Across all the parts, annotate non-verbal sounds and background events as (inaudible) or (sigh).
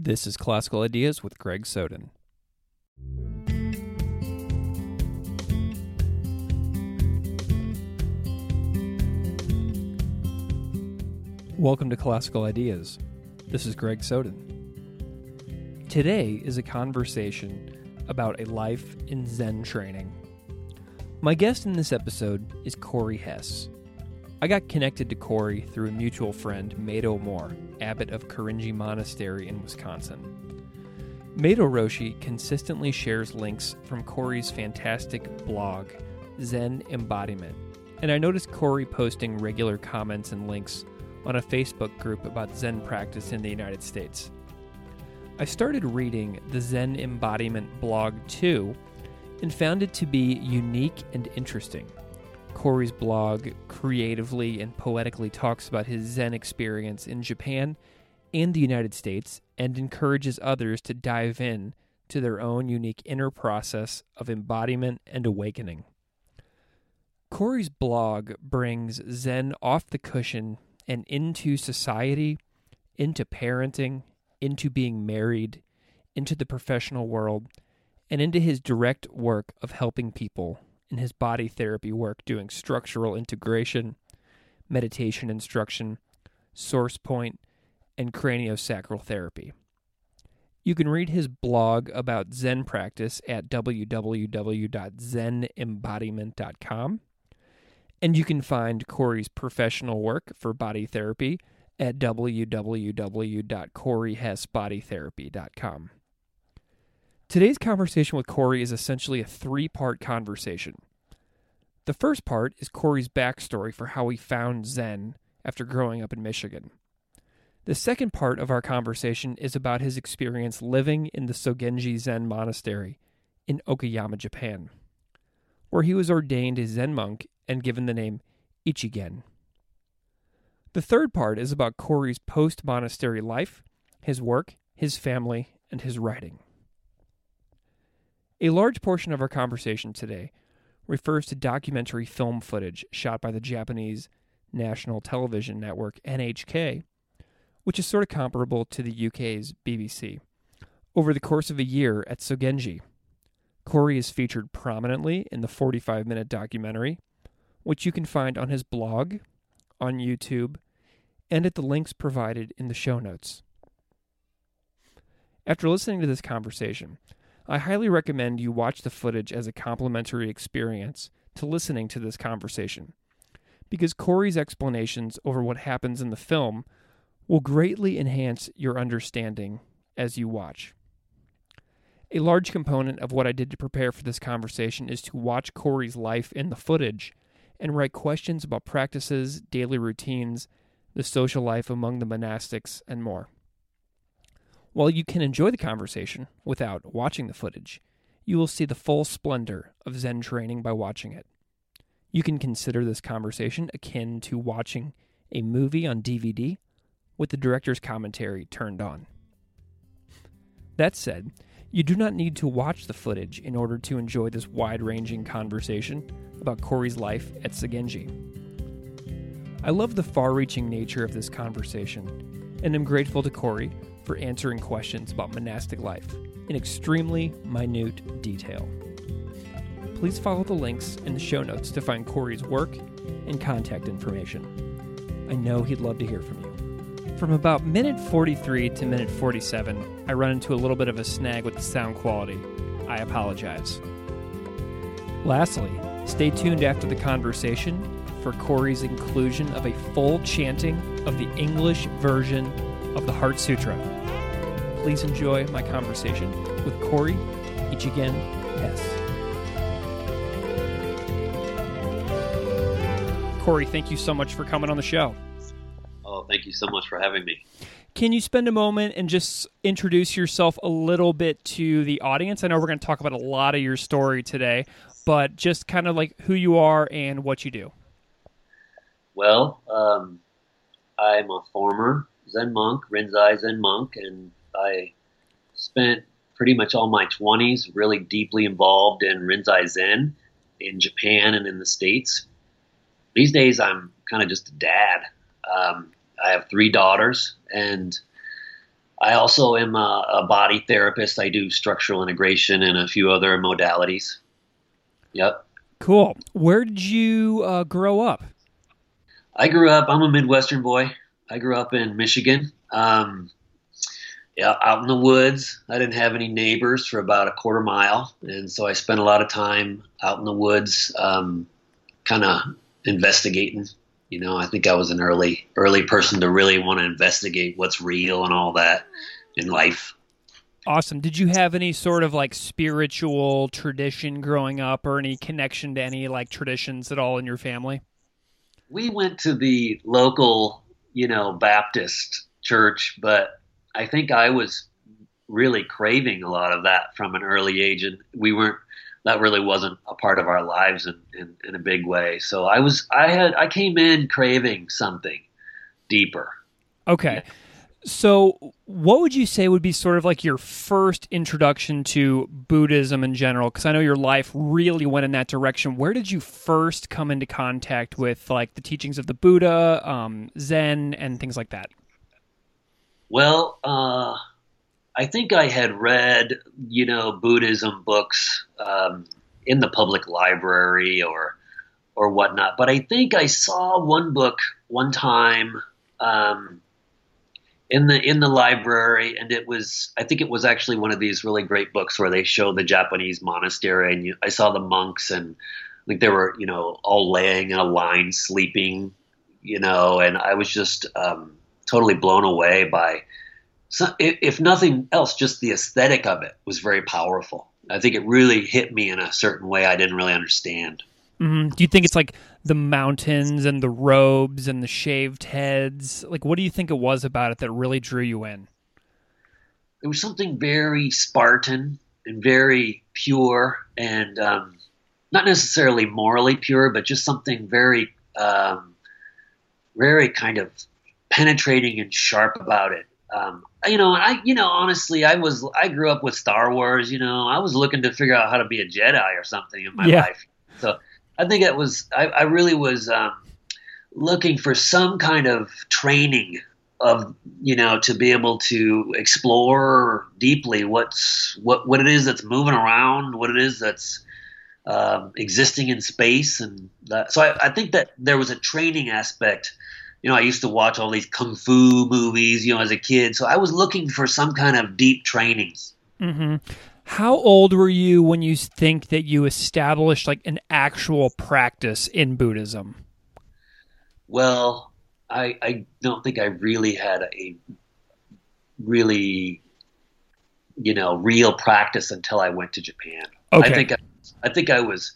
This is Classical Ideas with Greg Soden. Welcome to Classical Ideas. This is Greg Soden. Today is a conversation about a life in Zen training. My guest in this episode is Corey Hess. I got connected to Corey through a mutual friend, Meido Moore, abbot of Korinji Monastery in Wisconsin. Meido Roshi consistently shares links from Corey's fantastic blog, Zen Embodiment, and I noticed Corey posting regular comments and links on a Facebook group about Zen practice in the United States. I started reading the Zen Embodiment blog too and found it to be unique and interesting. Corey's blog creatively and poetically talks about his Zen experience in Japan and the United States and encourages others to dive in to their own unique inner process of embodiment and awakening. Corey's blog brings Zen off the cushion and into society, into parenting, into being married, into the professional world, and into his direct work of helping people in his body therapy work doing structural integration, meditation instruction, source point, and craniosacral therapy. You can read his blog about Zen practice at www.zenembodiment.com. And you can find Corey's professional work for body therapy at www.coreyhessbodytherapy.com. Today's conversation with Corey is essentially a three part conversation. The first part is Corey's backstory for how he found Zen after growing up in Michigan. The second part of our conversation is about his experience living in the Sogenji Zen Monastery in Okayama, Japan, where he was ordained a Zen monk and given the name Ichigen. The third part is about Corey's post monastery life, his work, his family, and his writing. A large portion of our conversation today refers to documentary film footage shot by the Japanese National Television Network, NHK, which is sort of comparable to the UK's BBC. Over the course of a year at Sogenji, Corey is featured prominently in the 45 minute documentary, which you can find on his blog, on YouTube, and at the links provided in the show notes. After listening to this conversation, I highly recommend you watch the footage as a complimentary experience to listening to this conversation, because Corey's explanations over what happens in the film will greatly enhance your understanding as you watch. A large component of what I did to prepare for this conversation is to watch Corey's life in the footage and write questions about practices, daily routines, the social life among the monastics, and more. While you can enjoy the conversation without watching the footage, you will see the full splendor of Zen training by watching it. You can consider this conversation akin to watching a movie on DVD with the director's commentary turned on. That said, you do not need to watch the footage in order to enjoy this wide ranging conversation about Corey's life at Sogenji. I love the far reaching nature of this conversation and am grateful to Corey for answering questions about monastic life in extremely minute detail. Please follow the links in the show notes to find Corey's work and contact information. I know he'd love to hear from you. From about minute 43 to minute 47, I run into a little bit of a snag with the sound quality. I apologize. Lastly, stay tuned after the conversation for Corey's inclusion of a full chanting of the English version of the Heart Sutra. Please enjoy my conversation with Corey Ichigen Hess. Corey, thank you so much for coming on the show. Oh, thank you so much for having me. can you spend a moment and just introduce yourself a little bit to the audience? I know we're going to talk about a lot of your story today, but just kind of like who you are and what you do. Well, um, I'm a former Zen monk, Rinzai Zen monk, and I spent pretty much all my 20s really deeply involved in Rinzai Zen in Japan and in the States. These days, I'm kind of just a dad. Um, I have three daughters, and I also am a, a, body therapist. I do structural integration and a few other modalities. Yep. Cool. Where did you uh, grow up? I grew up, I'm a Midwestern boy. I grew up in Michigan. Um, yeah, out in the woods. I didn't have any neighbors for about a quarter mile, and so I spent a lot of time out in the woods, um, kind of investigating. You know, I think I was an early early person to really want to investigate what's real and all that in life. Awesome. Did you have any sort of like spiritual tradition growing up, or any connection to any like traditions at all in your family? We went to the local, you know, Baptist church, but I think I was really craving a lot of that from an early age, and we weren't. That really wasn't a part of our lives in, in, in a big way. So I was, I had, I came in craving something deeper. Okay. Yeah. So, what would you say would be sort of like your first introduction to Buddhism in general? Because I know your life really went in that direction. Where did you first come into contact with like the teachings of the Buddha, um, Zen, and things like that? Well, uh, I think I had read, you know, Buddhism books um, in the public library or or whatnot, but I think I saw one book one time um, in the in the library, and it was I think it was actually one of these really great books where they show the Japanese monastery, and you, I saw the monks, and I think they were you know all laying in a line sleeping, you know, and I was just um, totally blown away by, if nothing else, just the aesthetic of it was very powerful. I think it really hit me in a certain way I didn't really understand. Mm-hmm. Do you think it's like the mountains and the robes and the shaved heads? Like, what do you think it was about it that really drew you in? It was something very Spartan and very pure, and um, not necessarily morally pure, but just something very, um, very kind of penetrating and sharp about it. Um, you know, I, you know, honestly, I was, I grew up with Star Wars. You know, I was looking to figure out how to be a Jedi or something in my yeah. life. So I think it was, I, I really was um, looking for some kind of training of, you know, to be able to explore deeply what's what what it is that's moving around, what it is that's um, existing in space, and that, so I, I think that there was a training aspect you know, I used to watch all these kung fu movies, you know, as a kid. So I was looking for some kind of deep trainings. Mm-hmm. How old were you when you think that you established like an actual practice in Buddhism? Well, I, I don't think I really had a really, you know, real practice until I went to Japan. Okay. I think I, I think I was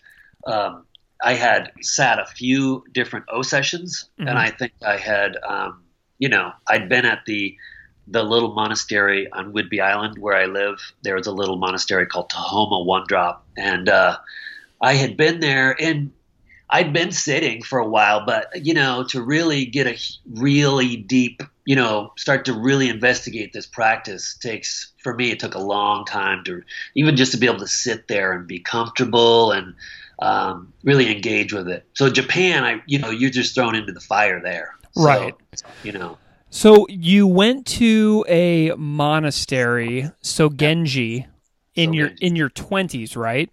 um, I had sat a few different osesshins, mm-hmm. and I think I had, um, you know, I'd been at the the little monastery on Whidbey Island where I live. There was a little monastery called Tahoma One Drop, and uh, I had been there, and I'd been sitting for a while, but you know, to really get a really deep, you know, start to really investigate this practice takes for me. It took a long time to even just to be able to sit there and be comfortable and um, really engage with it. So Japan, I you know, you're just thrown into the fire there, so, right? You know. So you went to a monastery, Sogenji, in so your Genji. in your twenties, right?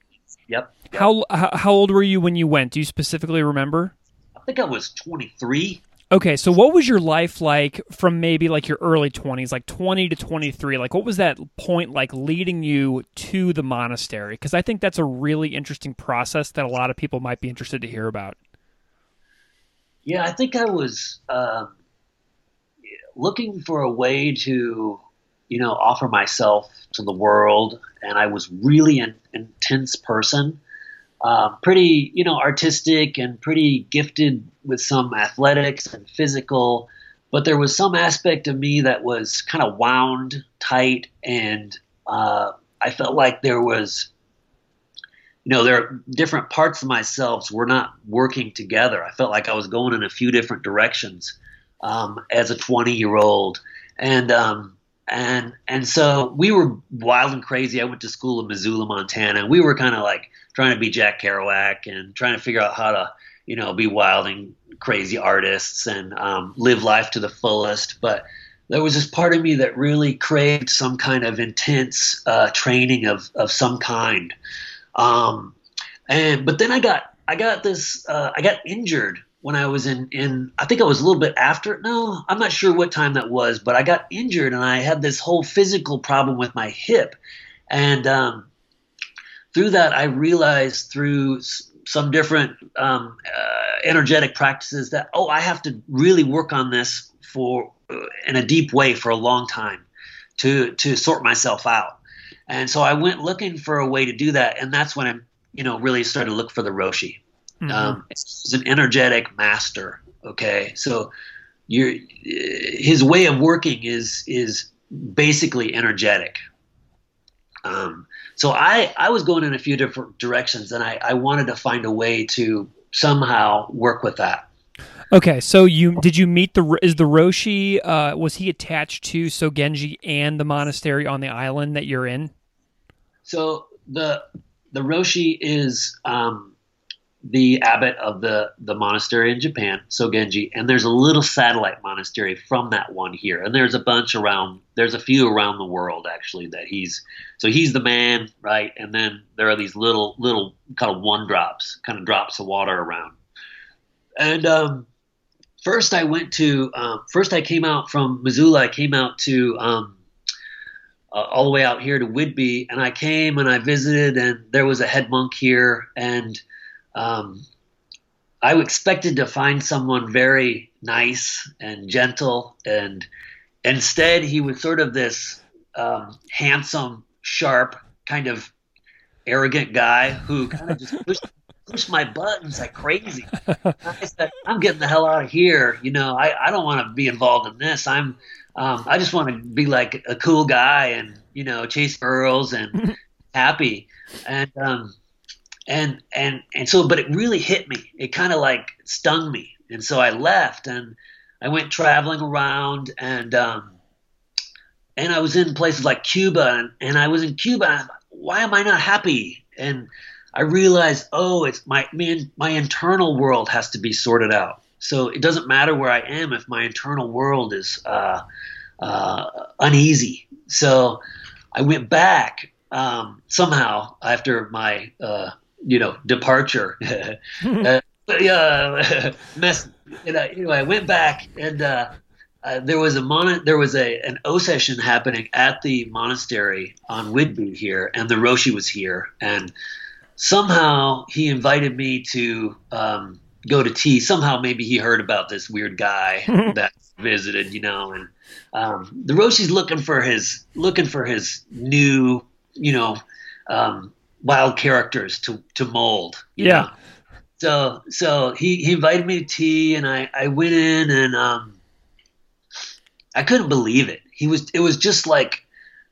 Yep, yep. How how old were you when you went? Do you specifically remember? I think I was 23. Okay, so what was your life like from maybe like your early 20s, like 20 to 23? Like what was that point like leading you to the monastery? Cuz I think that's a really interesting process that a lot of people might be interested to hear about. Yeah, I think I was um, looking for a way to, you know, offer myself to the world, and I was really an intense person uh, pretty, you know, artistic and pretty gifted with some athletics and physical but there was some aspect of me that was kind of wound tight, and uh, I felt like there was, you know, there are different parts of myself were not working together. I felt like I was going in a few different directions um, as a 20 year old, and um, and and so we were wild and crazy. I went to school in Missoula, Montana. We were kind of like trying to be Jack Kerouac and trying to figure out how to you know be wild and crazy artists and um, live life to the fullest. But there was this part of me that really craved some kind of intense uh, training of of some kind. Um, and but then I got I got this uh, I got injured when I was in in I think I was a little bit after no I'm not sure what time that was but I got injured and I had this whole physical problem with my hip. And um, through that I realized through some different um, uh, energetic practices that oh I have to really work on this for uh, in a deep way for a long time to to sort myself out. And so I went looking for a way to do that and that's when I you know really started to look for the Roshi Mm-hmm. Um, he's an energetic master. Okay, so you his way of working is is basically energetic. Um, so I I was going in a few different directions, and I, I wanted to find a way to somehow work with that. Okay, so you did you meet the is the Roshi? Uh, was he attached to Sogenji and the monastery on the island that you're in? So the the Roshi is um, the abbot of the, the monastery in Japan, Sogenji, and there's a little satellite monastery from that one here. And there's a bunch around, there's a few around the world actually that he's, so he's the man, right? And then there are these little, little kind of one drops, kind of drops of water around. And um, first I went to, um, first I came out from Missoula, I came out to, um, uh, all the way out here to Whidbey, and I came and I visited, and there was a head monk here, and um, I expected to find someone very nice and gentle, and instead he was sort of this um, handsome, sharp, kind of arrogant guy who kind of just (laughs) pushed, pushed my buttons like crazy. I said, "I'm getting the hell out of here." You know, I, I don't want to be involved in this. I'm um, I just want to be like a cool guy and you know chase girls and (laughs) happy. And um, and and and so but it really hit me. It kind of like stung me. And so i left and i went traveling around and um and i was in places like cuba and, and i was in cuba and why am i not happy? And i realized oh it's my my, my internal world has to be sorted out. So it doesn't matter where i am if my internal world is uh, uh, uneasy. So i went back um, somehow after my uh, you know departure. (laughs) uh, yeah, (laughs) mess. You know, anyway, I went back and uh, uh, there was a mon- there was a an osesshin happening at the monastery on Whidbey here, and the Roshi was here, and somehow he invited me to um, go to tea. Somehow, maybe he heard about this weird guy (laughs) that visited, you know, and um, the Roshi's looking for his looking for his new, you know, um, wild characters to to mold. yeah. Know? So so he, he invited me to tea and I, I went in and um I couldn't believe it. He was it was just like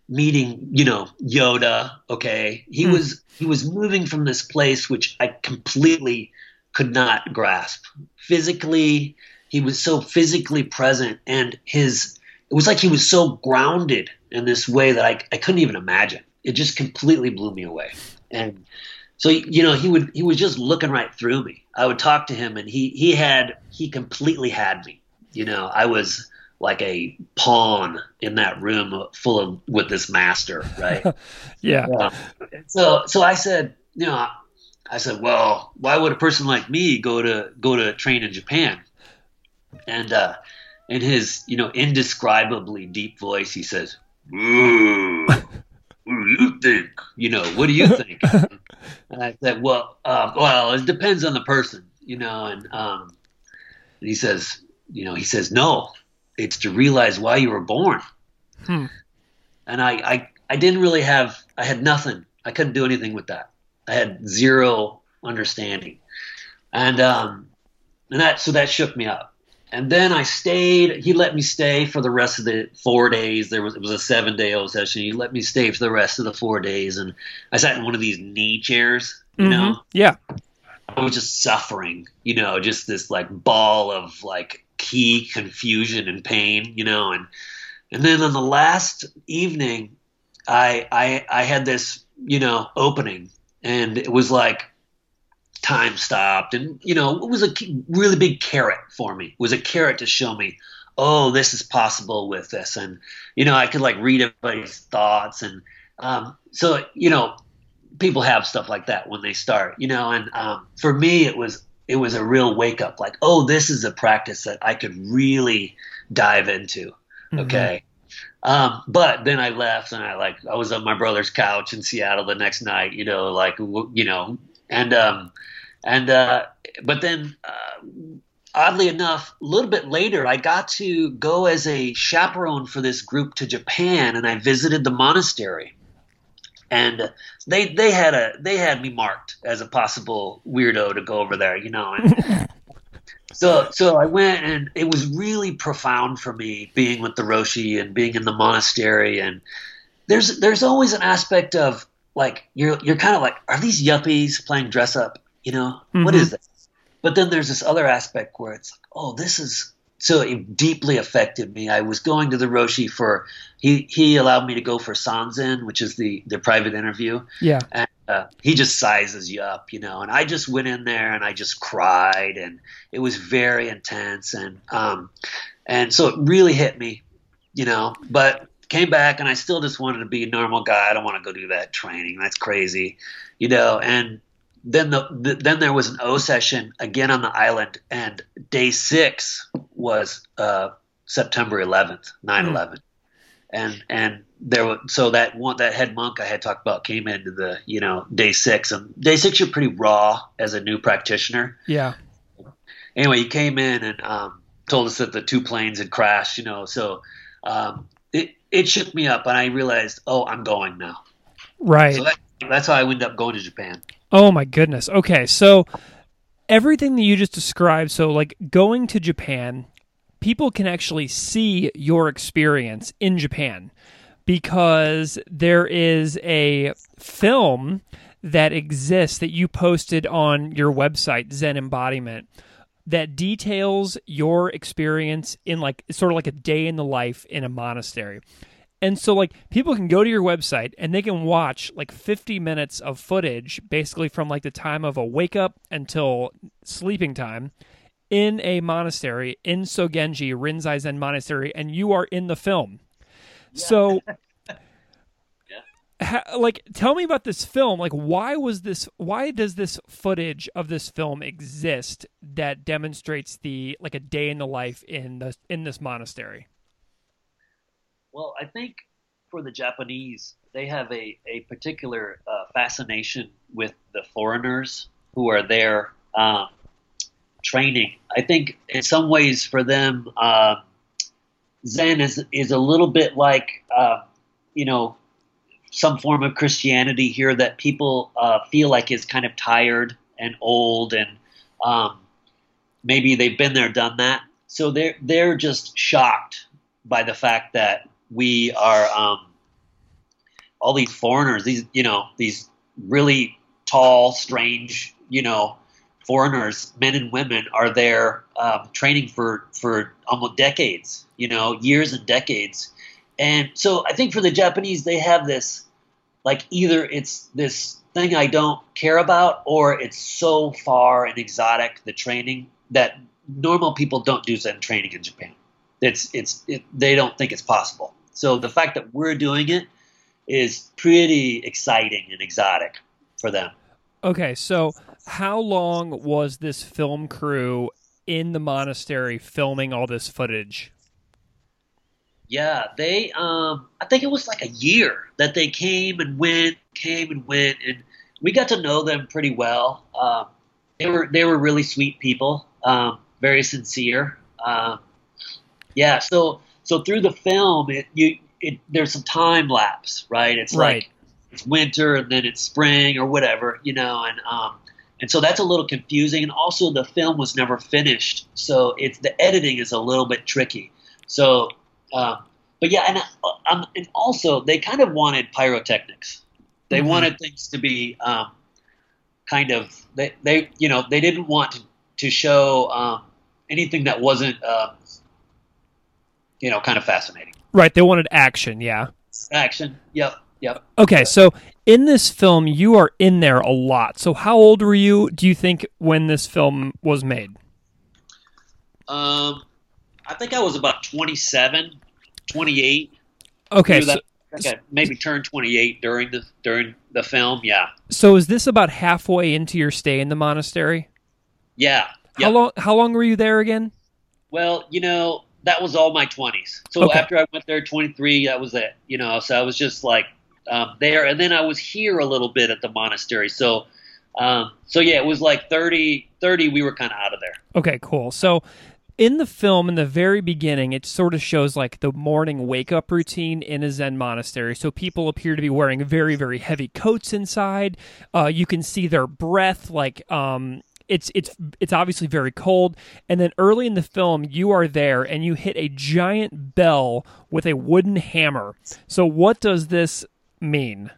meeting, you know, Yoda, okay? He hmm. was he was moving from this place which I completely could not grasp. Physically, he was so physically present and his it was like he was so grounded in this way that I, I couldn't even imagine. It just completely blew me away and so you know he would he was just looking right through me. I would talk to him, and he he had he completely had me. You know, I was like a pawn in that room full of with this master, right? (laughs) yeah. yeah. So so I said, you know, I said, well, why would a person like me go to go to train in Japan? And uh, in his you know indescribably deep voice, he says, "Ooh." (laughs) what do you think? You know, what do you think? (laughs) and I said, well, uh, well, it depends on the person, you know. And, um, and he says, you know, he says, no, it's to realize why you were born. Hmm. And I, I, I didn't really have, I had nothing. I couldn't do anything with that. I had zero understanding. And, um, and that, so that shook me up. And then I stayed. He let me stay for the rest of the four days. There was it was a seven day old session. He let me stay for the rest of the four days, and I sat in one of these knee chairs. You Mhm. know, Yeah. I was just suffering. You know, just this like ball of like key confusion and pain. You know, and and then on the last evening, I I I had this you know opening, and it was like time stopped. And you know it was a really big carrot for me. It was a carrot to show me oh this is possible with this. And you know i could like read everybody's thoughts. And um, so you know people have stuff like that when they start you know. And um, for me it was it was a real wake up like oh this is a practice that i could really dive into. Mhm. okay. Um, but then i left and i like i was on my brother's couch in seattle the next night you know like w- you know and um and uh but then uh, oddly enough a little bit later i got to go as a chaperone for this group to japan and i visited the monastery. And they they had a they had me marked as a possible weirdo to go over there you know and (laughs) so so I went and it was really profound for me being with the Roshi and being in the monastery. And there's there's always an aspect of like you're you're kind of like are these yuppies playing dress up you know what Mhm. is this but then there's this other aspect where it's like oh this is so it deeply affected me I was going to the Roshi for he he allowed me to go for sanzen which is the the private interview Yeah. and uh, he just sizes you up, you know. And I just went in there and I just cried, and it was very intense, and um, and so it really hit me, you know. But came back and I still just wanted to be a normal guy. I don't want to go do that training. That's crazy, you know. And then the, the then there was an osesshin again on the island, and day six was uh, September 11th, 9/11 and and there was so that one that head monk I had talked about came into the you know day six and day six you're pretty raw as a new practitioner. Yeah. Anyway, he came in and um, told us that the two planes had crashed. You know, so um, it shook me up and I realized oh I'm going now. Right. So that, that's how I ended up going to Japan. Oh my goodness. Okay, so everything that you just described, so like going to Japan, people can actually see your experience in Japan because there is a film that exists that you posted on your website Zen Embodiment that details your experience in like sort of like a day in the life in a monastery. And so like people can go to your website and they can watch like 50 minutes of footage basically from like the time of a wake up until sleeping time in a monastery in Sogenji Rinzai Zen Monastery and you are in the film. So (laughs) ha, like tell me about this film like why was this why does this footage of this film exist that demonstrates the like a day in the life in the in this monastery Well, I think for the Japanese, they have a, a particular uh, fascination with the foreigners who are there um, training. I think in some ways for them, um Zen is is a little bit like uh, you know some form of Christianity here that people uh, feel like is kind of tired and old and um, maybe they've been there, done that. So they're they're just shocked by the fact that we are um, all these foreigners, these you know these really tall, strange, you know foreigners, men and women, are there um, training for for almost decades, you know, years and decades. And so I think for the Japanese, they have this like either it's this thing I don't care about, or it's so far and exotic the training that normal people don't do Zen training in Japan. It's it's it, they don't think it's possible. So the fact that we're doing it is pretty exciting and exotic for them. Okay, so how long was this film crew in the monastery filming all this footage? Yeah, they um I think it was like a year that they came and went, came and went and we got to know them pretty well. Um, they were they were really sweet people, um, very sincere. Um, yeah, so so through the film, it you it there's some time lapse, right? It's Right. like it's winter and then it's spring or whatever, you know, and um and so that's a little confusing. And also, the film was never finished, so it's the editing is a little bit tricky. So, um, but yeah, and, uh, um, and also they kind of wanted pyrotechnics. They Mhm. wanted things to be um, kind of they, they you know they didn't want to, to show um, anything that wasn't um, you know kind of fascinating. Right, they wanted action, yeah. Action. Yep. Yep. Okay, so in this film, you are in there a lot. So, how old were you, do you think, when this film was made? Um, I think I was about 27, 28. Okay, Maybe so, that- I think I maybe turned 28 during the during the film. Yeah. so is this about halfway into your stay in the monastery? Yeah. How Yeah. long? How long were you there again? Well, you know, that was all my 20s. So Okay. after I went there 23, that was it. You know, so I was just like um, there, and then I was here a little bit at the monastery. So, um, so yeah, it was like 30, 30 we were kind of out of there. Okay, cool. So, in the film, in the very beginning, it sort of shows like the morning wake up routine in a Zen monastery. So, people appear to be wearing very, very heavy coats inside. Uh, you can see their breath, like, um, it's it's it's obviously very cold and then early in the film you are there and you hit a giant bell with a wooden hammer so what does this mean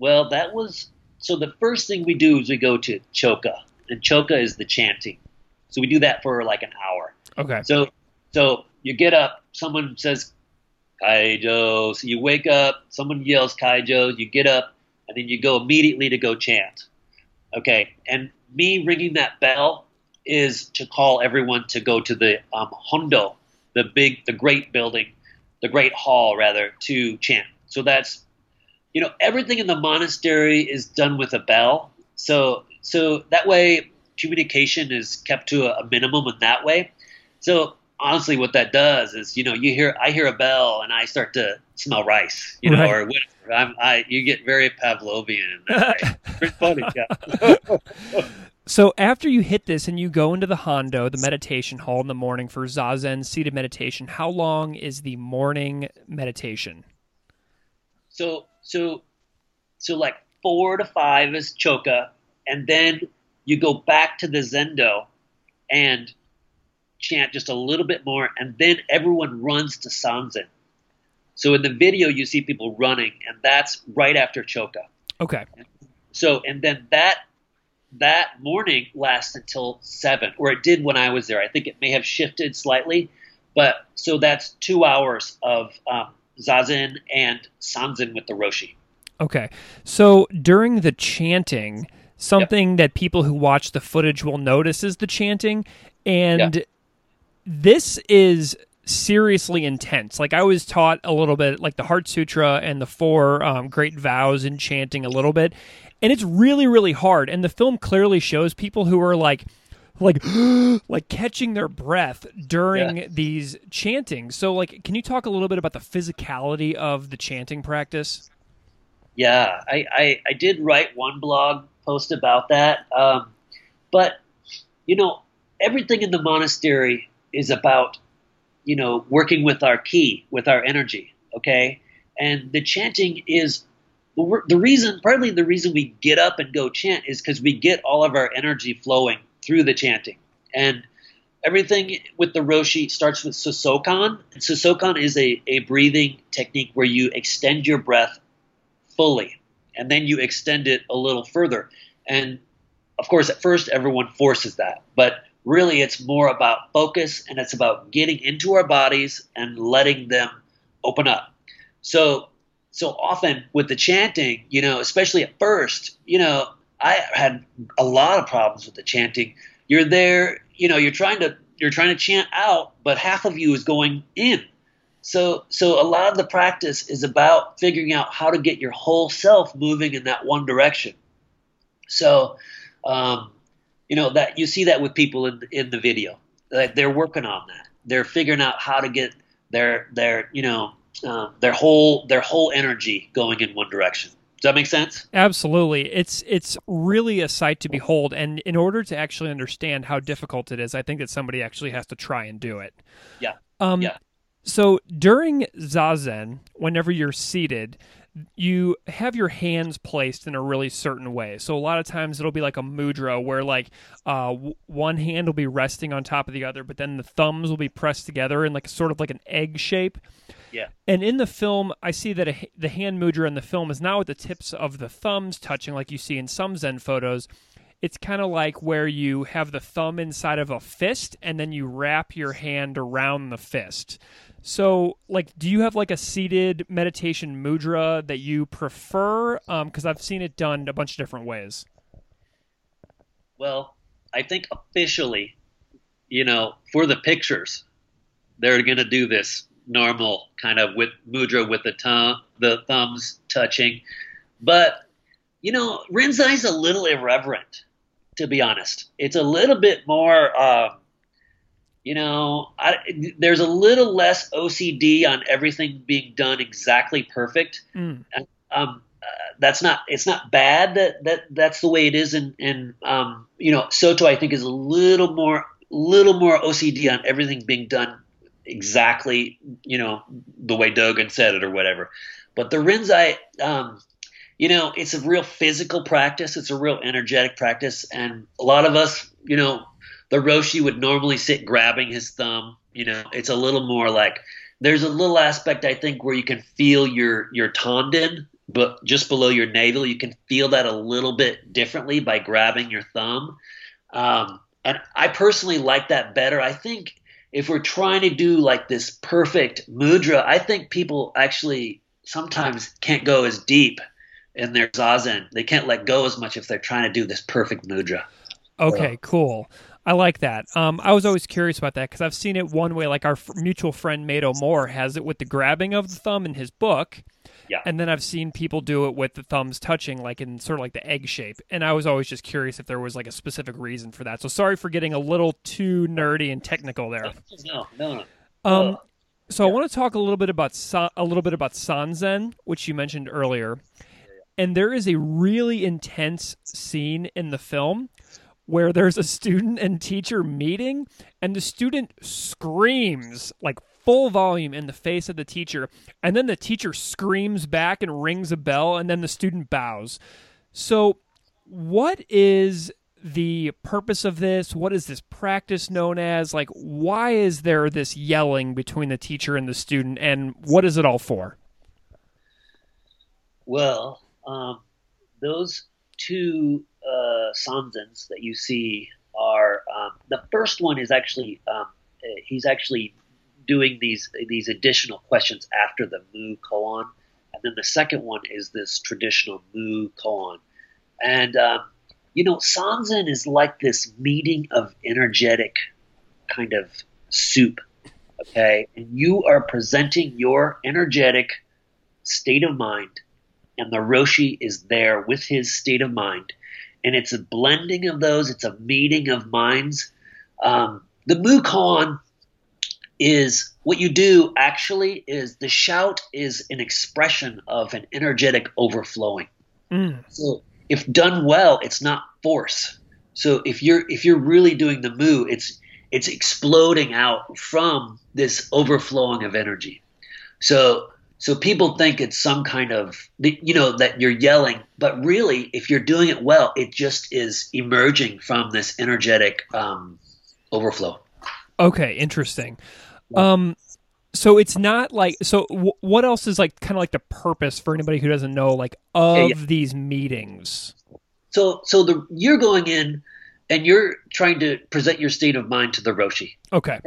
Well, that was so. The first thing we do is we go to choka, and choka is the chanting. So we do that for like an hour. okay So, so you get up. Someone says kaijo. So you wake up. Someone yells kaijo. You get up, and then you go immediately to go chant. Okay, and me ringing that bell is to call everyone to go to the um, hondo, the big, the great building, the great hall rather, to chant. So that's, you know, everything in the monastery is done with a bell. So, so that way communication is kept to a, a minimum in that way. So honestly, what that does is, you know, you hear, I hear a bell and I start to smell rice, you know, Right. or whatever. I'm, I, you get very Pavlovian in that way. (laughs) Pretty funny, yeah. (laughs) So after you hit this and you go into the Hondo, the meditation hall in the morning for zazen seated meditation, how long is the morning meditation? So so so like four to five is choka, and then you go back to the zendo and chant just a little bit more, and then everyone runs to sanzen. So in the video, you see people running, and that's right after choka. Okay. So and then that that morning lasts until seven, or it did when I was there. I think it may have shifted slightly, but so that's two hours of um, zazen and sanzen with the roshi. Okay. So during the chanting, something that people who watch the footage will notice is the chanting and this is seriously intense. Like I was taught a little bit like the Heart Sutra and the four um, great vows and chanting a little bit and it's really really hard and the film clearly shows people who are like like (gasps) like catching their breath during Yeah. these chantings. So like can you talk a little bit about the physicality of the chanting practice? Yeah, I, I, I did write one blog post about that. Um, but, you know, everything in the monastery is about, you know, working with our ki, with our energy, okay? And the chanting is the reason, partly the reason we get up and go chant is because we get all of our energy flowing through the chanting. And everything with the Roshi starts with Sosokan. Sosokan is a, a breathing technique where you extend your breath fully and then you extend it a little further. And of course, at first, everyone forces that. But really, it's more about focus and it's about getting into our bodies and letting them open up. So, so often with the chanting, you know, especially at first, you know, I had a lot of problems with the chanting. You're there, you know, you're trying to you're trying to chant out, but half of you is going in. So so a lot of the practice is about figuring out how to get your whole self moving in that one direction. So, um, you know that you see that with people in in the video. Like they're working on that. They're figuring out how to get their their you know um, their whole their whole energy going in one direction. Does that make sense? Absolutely. It's it's really a sight to behold and in order to actually understand how difficult it is, I think that somebody actually has to try and do it. Yeah. Um Yeah. So during zazen, whenever you're seated, you have your hands placed in a really certain way. So a lot of times it'll be like a mudra where like uh, w- one hand will be resting on top of the other, but then the thumbs will be pressed together in like sort of like an egg shape. Yeah. And in the film, I see that a, the hand mudra in the film is now at the tips of the thumbs touching, like you see in some Zen photos. It's kind of like where you have the thumb inside of a fist and then you wrap your hand around the fist. So, like, do you have like a seated meditation mudra that you prefer? Um, because I've seen it done a bunch of different ways. Well, I think officially, you know, for the pictures, they're going to do this normal kind of with mudra with the tongue, the thumbs touching. But you know, Rinzai's a little irreverent, to be honest. It's a little bit more. Uh, you know, I, there's a little less OCD on everything being done exactly perfect. Mm. Um, uh, that's not it's not bad that, that that's the way it is and and um, you know Soto I think is a little more little more OCD on everything being done exactly you know the way Dogen said it or whatever but the Rinzai um, you know it's a real physical practice it's a real energetic practice and a lot of us you know the Roshi would normally sit grabbing his thumb. You know, it's a little more like there's a little aspect I think where you can feel your your tanden, but just below your navel, you can feel that a little bit differently by grabbing your thumb. Um, and I personally like that better. I think if we're trying to do like this perfect mudra, I think people actually sometimes can't go as deep in their zazen. They can't let go as much if they're trying to do this perfect mudra. Okay, cool. I like that. Um, I was always curious about that because I've seen it one way. Like our f- mutual friend Meido Moore has it with the grabbing of the thumb in his book. Yeah. And then I've seen people do it with the thumbs touching, like in sort of like the egg shape. And I was always just curious if there was like a specific reason for that. So sorry for getting a little too nerdy and technical there. No, no, no. Um, so I want to talk a little bit about a little bit about sanzen, which you mentioned earlier. And there is a really intense scene in the film where there's a student and teacher meeting and the student screams like full volume in the face of the teacher and then the teacher screams back and rings a bell and then the student bows. So what is the purpose of this? What is this practice known as? Like why is there this yelling between the teacher and the student and what is it all for? Well, um, those two uh, sanzens that you see are um, the first one is actually um, he's actually doing these these additional questions after the mu koan, and then the second one is this traditional mu koan, and um, you know sanzen is like this meeting of energetic kind of soup, okay, and you are presenting your energetic state of mind and the Roshi is there with his state of mind. And it's a blending of those, it's a meeting of minds. Um, the mu koan is what you do actually is the shout is an expression of an energetic overflowing. Mm. So if done well, it's not force. So if you're if you're really doing the mu, it's it's exploding out from this overflowing of energy. So so people think it's some kind of, you know, that you're yelling, but really, if you're doing it well, it just is emerging from this energetic um, overflow. Okay, interesting. Um, so it's not like so. W- what else is like kind of like the purpose for anybody who doesn't know like of Yeah, yeah. these meetings? So so the you're going in and you're trying to present your state of mind to the Roshi. Okay,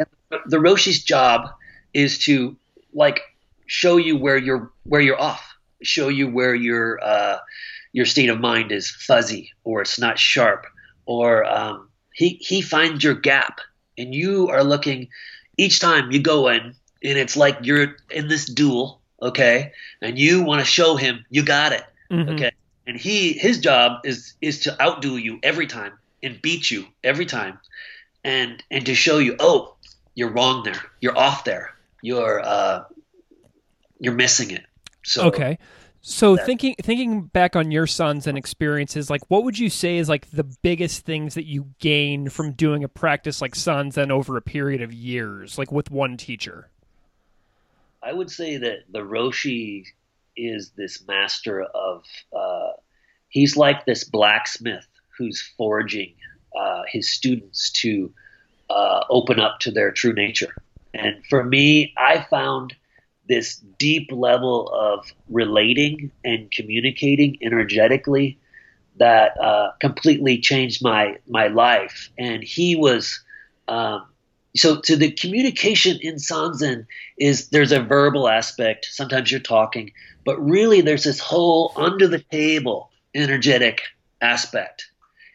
The Roshi's job is to like show you where you're where you're off, show you where your uh, your state of mind is fuzzy or it's not sharp, or um, he he finds your gap, and you are looking each time you go in, and it's like you're in this duel, okay, and you want to show him you got it, Mhm. okay, and he his job is is to outdo you every time and beat you every time, and and to show you oh you're wrong there, you're off there, you're uh, you're missing it. So Okay. So that- thinking thinking back on your sanzen experiences, like what would you say is like the biggest things that you gain from doing a practice like sanzen over a period of years, like with one teacher? I would say that the Roshi is this master of. Uh, he's like this blacksmith who's forging uh, his students to uh, open up to their true nature. And for me, I found this deep level of relating and communicating energetically that uh, completely changed my my life. And he was um, so to the communication in Sanzen is there's a verbal aspect. Sometimes you're talking, but really there's this whole under the table energetic aspect,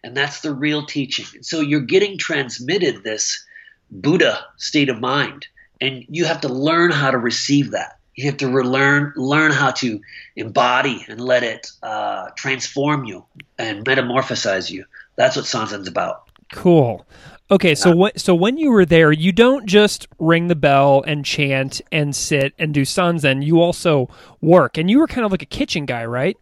and that's the real teaching. And So you're getting transmitted this Buddha state of mind, and you have to learn how to receive that. You have to relearn, learn how to embody and let it uh, transform you and metamorphosize you. That's what Sanzen's about. Cool. Okay, so when so when you were there, you don't just ring the bell and chant and sit and do sanzen. You also work, and you were kind of like a kitchen guy, right?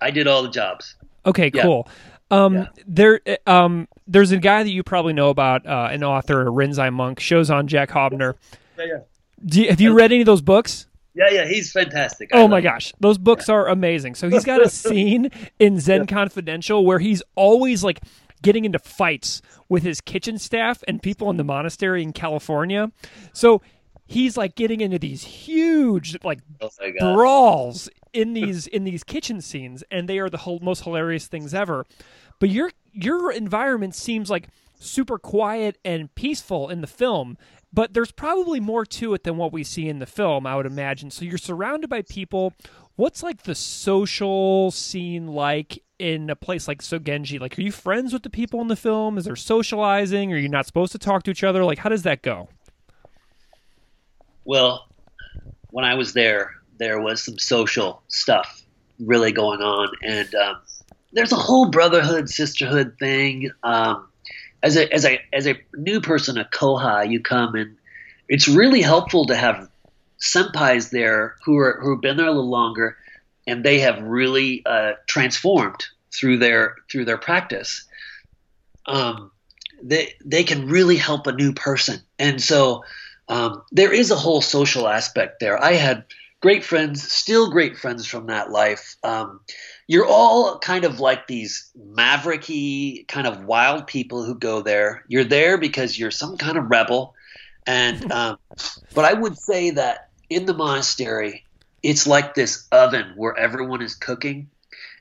I did all the jobs. Okay, Yeah. cool. Um, Yeah. there, um, there's a guy that you probably know about, uh, an author, Rinzai Monk, Shozan Jack Haubner. Yeah, yeah, Do you, have you read any of those books? yeah, yeah. He's fantastic. I Oh my him. gosh, those books are amazing. So he's got a (laughs) scene in Zen Confidential where he's always like getting into fights with his kitchen staff and people in the monastery in California. So he's like getting into these huge like Oh brawls in these in these kitchen scenes and they are the whole, most hilarious things ever but your your environment seems like super quiet and peaceful in the film but there's probably more to it than what we see in the film i would imagine. So you're surrounded by people. What's like the social scene like in a place like sogenji? Like are you friends with the people in the film? Is there socializing? Are you not supposed to talk to each other? Like how does that go? Well, when I was there, there was some social stuff really going on, and um, there's a whole brotherhood, sisterhood thing. Um, as a as a as a new person, a kohai, you come and it's really helpful to have senpais there who are who've been there a little longer, and they have really uh, transformed through their through their practice. Um, they they can really help a new person, and so um, there is a whole social aspect there. I had great friends, still great friends from that life. Um, you're all kind of like these mavericky, kind of wild people who go there. You're there because you're some kind of rebel, and (laughs) um, but I would say that in the monastery, it's like this oven where everyone is cooking,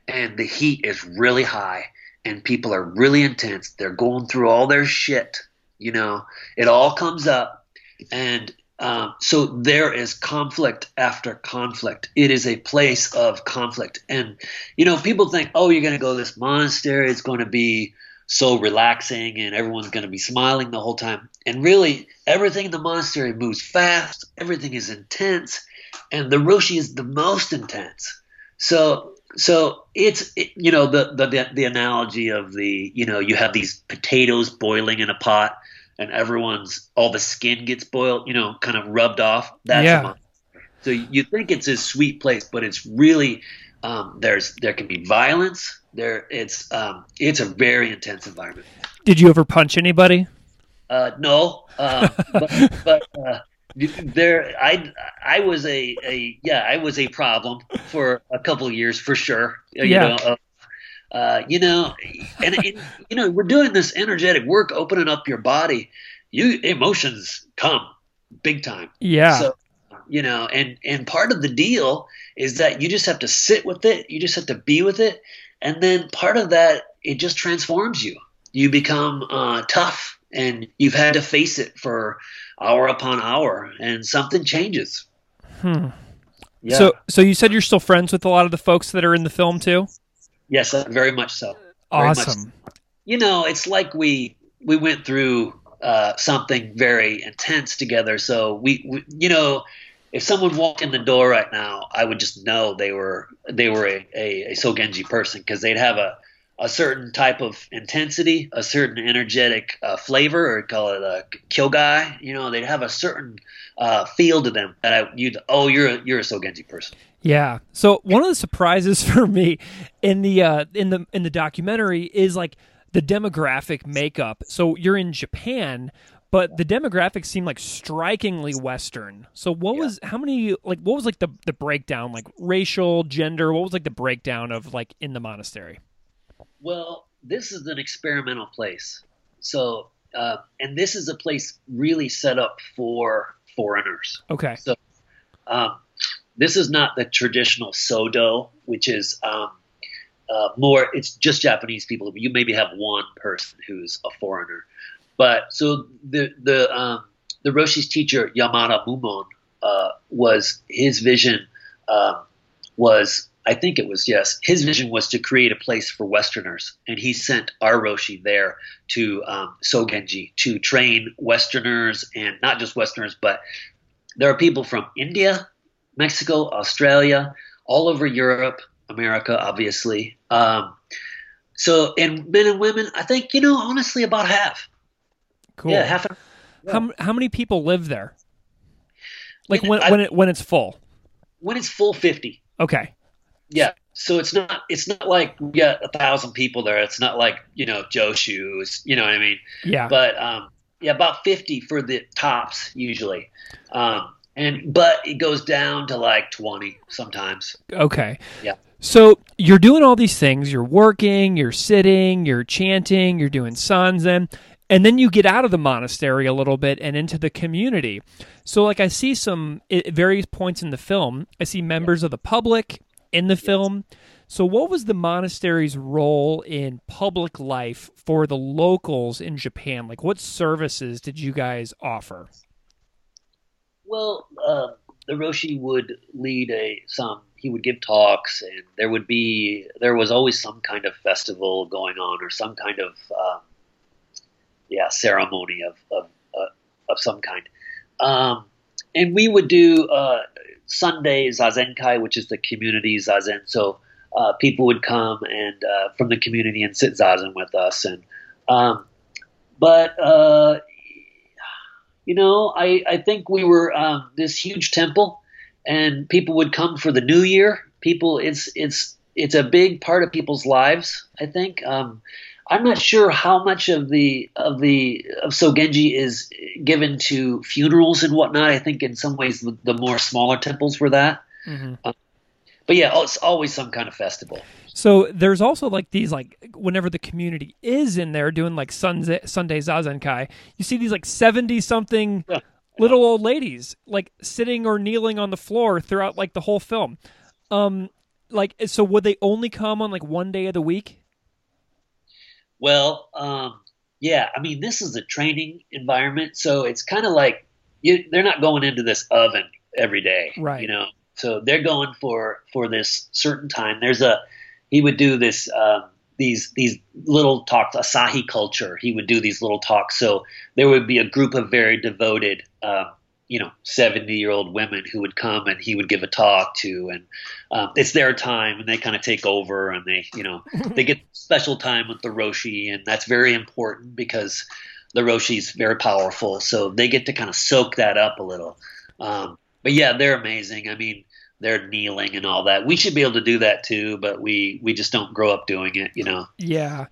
and the heat is really high, and people are really intense. They're going through all their shit. You know, it all comes up and um, so there is conflict after conflict. It is a place of conflict, and you know people think, oh, you're going to go to this monastery. It's going to be so relaxing, and everyone's going to be smiling the whole time. And really, everything in the monastery moves fast. Everything is intense, and the roshi is the most intense. So so it's it, you know the, the the analogy of the you know you have these potatoes boiling in a pot and everyone's all the skin gets boiled, you know, kind of rubbed off. That's Yeah. So you think it's a sweet place, but it's really um, there's there can be violence. There it's um, it's a very intense environment. did you ever punch anybody Uh, no, uh, (laughs) but, but uh, there I I was a, a yeah I was a problem for a couple of years for sure. You Yeah. know, uh, you know, and it, you know we're doing this energetic work, opening up your body. You emotions come big time. yeah So, you know, and and part of the deal is that you just have to sit with it. You just have to be with it, and then part of that it just transforms you. You become uh, tough, and you've had to face it for hour upon hour, and something changes. Hmm. Yeah. So, so you said you're still friends with a lot of the folks that are in the film too. Yes, uh, very much so. Very much Awesome. you know, it's like we we went through uh, something very intense together. So we, we, you know, if someone walked in the door right now, I would just know they were they were a, a, a Sogenji person because they'd have a a certain type of intensity, a certain energetic uh, flavor, or call it a kill guy. You know, they'd have a certain uh, feel to them that I, you'd oh you're a, you're a Sogenji person. Yeah. So one of the surprises (laughs) for me in the uh, in the in the documentary is like the demographic makeup. So you're in Japan, but the demographics seem like strikingly Western. So what Yeah. was how many like what was like the the breakdown like racial gender? What was like the breakdown of like in the monastery? Well, this is an experimental place. So, uh, and this is a place really set up for foreigners. Okay. So um, this is not the traditional sodo, which is um, uh, more. It's just Japanese people. You maybe have one person who's a foreigner, but so the the um, the Roshi's teacher Yamada Mumon uh, was his vision um, was I think it was yes his vision was to create a place for Westerners, and he sent our Roshi there to um, Sogenji to train Westerners and not just Westerners, but there are people from India, Mexico, Australia, all over Europe, America, obviously. Um, so, and men and women, I think you know, honestly, about half. Cool. Yeah, half. A, How how many people live there? Like You know, when I- when it when it's full. when it's full fifty. Okay. Yeah. So it's not it's not like we got a thousand people there. It's not like you know Joe shoes. You know what I mean? Yeah. But um, yeah, about fifty for the tops usually. Um, and but it goes down to like twenty sometimes. Okay. Yeah. So you're doing all these things. You're working. You're sitting. You're chanting. You're doing sanzen, and then you get out of the monastery a little bit and into the community. So, like, I see some at various points in the film. I see members of the public in the film. So, what was the monastery's role in public life for the locals in Japan? Like, what services did you guys offer? Well, uh, the Roshi would lead a some. He would give talks, and there would be there was always some kind of festival going on, or some kind of um, yeah ceremony of of uh, of some kind. Um, and we would do uh, Sunday zazenkai, which is the community zazen. So uh, people would come and uh, from the community and sit zazen with us, and um, but uh, you know, I, I think we were um, this huge temple, and people would come for the New Year. People, it's it's it's a big part of people's lives. I think. Um, I'm not sure how much of the of the of Sogenji is given to funerals and whatnot. I think in some ways the, the more smaller temples were that. Mm-hmm. But yeah, it's always some kind of festival. So there's also like these like whenever the community is in there doing like Sunday Sunday Zazenkai, you see these like seventy something (laughs) Yeah. little old ladies like sitting or kneeling on the floor throughout like the whole film. Um, like so would they only come on like one day of the week? Well, um, yeah, I mean, this is a training environment, so it's kind of like you, they're not going into this oven every day, Right. You know, so they're going for for this certain time. There's a he would do this um, these these little talks, Asahi culture. He would do these little talks, so there would be a group of very devoted. Um, you know, seventy-year-old women who would come and he would give a talk to, and um, it's their time, and they kind of take over, and they, you know, they get (laughs) special time with the Roshi, and that's very important because the Roshi's very powerful. So they get to kind of soak that up a little. Um, but yeah, they're amazing. I mean, they're kneeling and all that. We should be able to do that too, but we we just don't grow up doing it, you know. Yeah.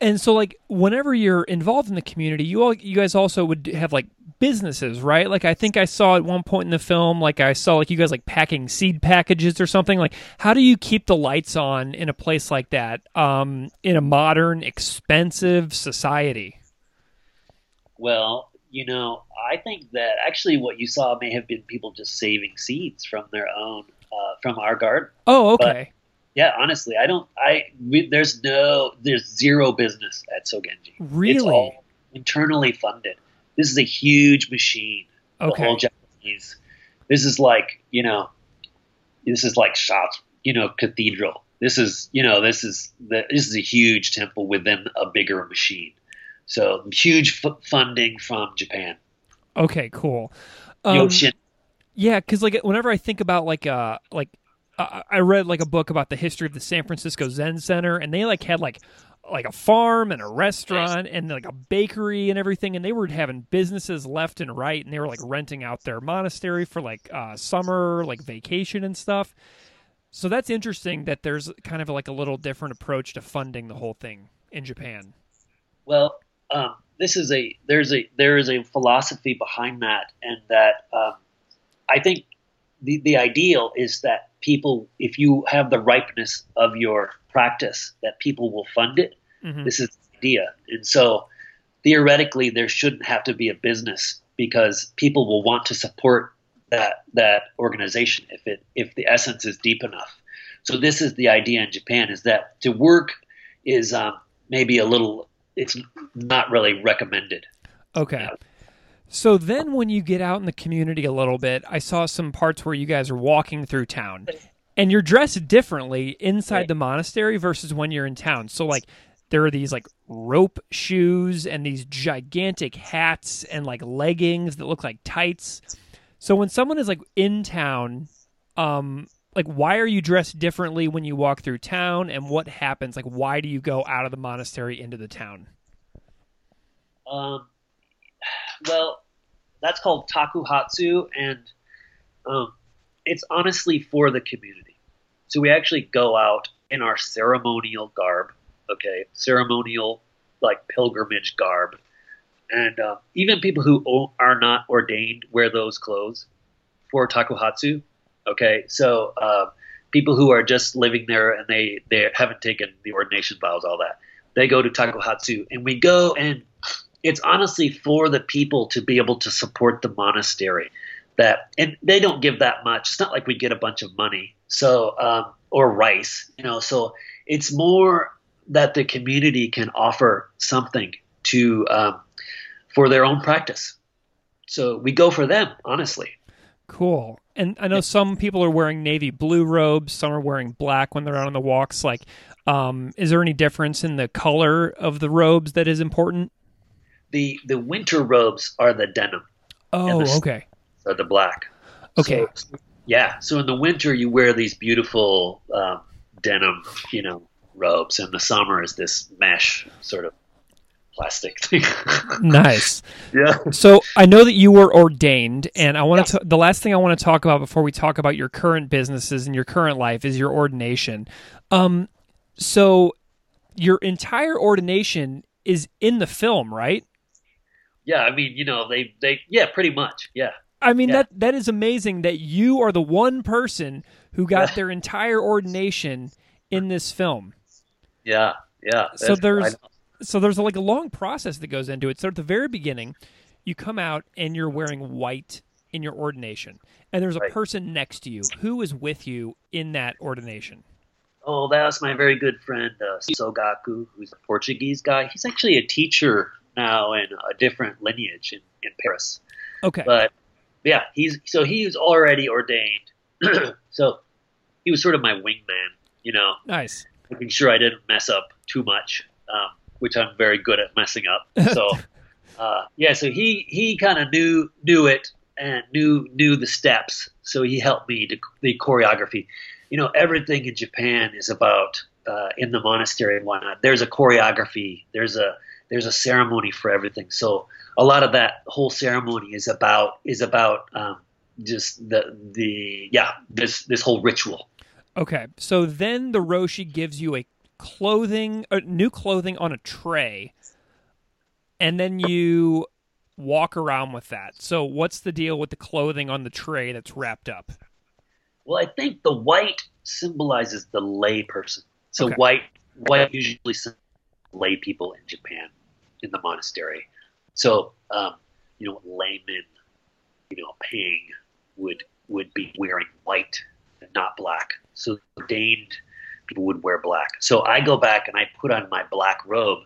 And so like whenever you're involved in the community, you all you guys also would have like businesses, right? Like I think I saw at one point in the film like I saw like you guys like packing seed packages or something. Like how do you keep the lights on in a place like that um in a modern expensive society? Well, you know, I think that actually what you saw may have been people just saving seeds from their own uh, from our garden. Oh, okay. Yeah, honestly, I don't. I we, there's no there's zero business at Sogenji. Really, it's all internally funded. This is a huge machine. Okay. The whole Japanese. This is like you know, this is like shots. You know, cathedral. This is you know this is the, this is a huge temple within a bigger machine. So huge f- funding from Japan. Okay, cool. Um, Yoshin. Yeah, because like whenever I think about like uh like uh, I read like a book about the history of the San Francisco Zen Center, and they like had like like a farm and a restaurant and like a bakery and everything, and they were having businesses left and right, and they were like renting out their monastery for like uh, summer like vacation and stuff. So that's interesting that there's kind of like a little different approach to funding the whole thing in Japan. Well, um, this is a there's a there is a philosophy behind that, and that um, I think the the ideal is that people, if you have the ripeness of your practice, that people will fund it. Mm-hmm. This is the idea, and so theoretically, there shouldn't have to be a business because people will want to support that that organization if it if the essence is deep enough. So this is the idea in Japan: is that to work is um, maybe a little it's not really recommended. Okay. So then when you get out in the community a little bit, I saw some parts where you guys are walking through town and you're dressed differently inside right. the monastery versus when you're in town. So like there are these like rope shoes and these gigantic hats and like leggings that look like tights. So when someone is like in town, um like why are you dressed differently when you walk through town and what happens? Like why do you go out of the monastery into the town? Um, well that's called takuhatsu and um, it's honestly for the community. So we actually go out in our ceremonial garb okay? Ceremonial like pilgrimage garb. And uh, even people who are not ordained wear those clothes for takuhatsu Okay, so uh, people who are just living there and they they haven't taken the ordination vows, all that, they go to Takuhatsu, and we go and it's honestly for the people to be able to support the monastery. That and they don't give that much. It's not like we get a bunch of money, so um, or rice, you know. So it's more that the community can offer something to um, for their own practice. So we go for them, honestly. Cool. And I know some people are wearing navy blue robes, some are wearing black when they're out on the walks. Like, um, is there any difference in the color of the robes that is important? The the winter robes are the denim. Oh, the, okay. Are the black. Okay. So, yeah. So in the winter you wear these beautiful um, denim, you know, robes, and the summer is this mesh sort of plastic thing. (laughs) nice. Yeah. So I know that you were ordained, and I want to. The last thing I want to talk about before we talk about your current businesses and your current life is your ordination. Um, so your entire ordination is in the film, right? Yeah, I mean, you know, they they yeah, pretty much, yeah. I mean yeah. that that is amazing that you are the one person who got their entire ordination in this film. Yeah, yeah. So there's so there's like a long process that goes into it. So at the very beginning, you come out and you're wearing white in your ordination, and there's a right. person next to you who is with you in that ordination. Oh, that's my very good friend uh, Sogaku, who's a Portuguese guy. He's actually a teacher now in a different lineage in, in Paris. Okay, but yeah, he's so he's already ordained. (clears throat) so he was sort of my wingman, you know. Nice. Making sure I didn't mess up too much. Um, which I'm very good at messing up. (laughs) So, uh, yeah, so he he kind of knew knew it and knew knew the steps. So he helped me to the choreography. You know, everything in Japan is about uh, in the monastery and whatnot. There's a choreography. There's a there's a ceremony for everything. So a lot of that whole ceremony is about is about um, just the the yeah this this whole ritual. Okay, so then the roshi gives you a clothing, uh, new clothing on a tray, and then you walk around with that. So, what's the deal with the clothing on the tray that's wrapped up? Well, I think the white symbolizes the lay person. So, okay. white white usually lay people in Japan in the monastery. So, um, you know, laymen, you know, paying would would be wearing white and not black. So, ordained people would wear black. So I go back and I put on my black robe,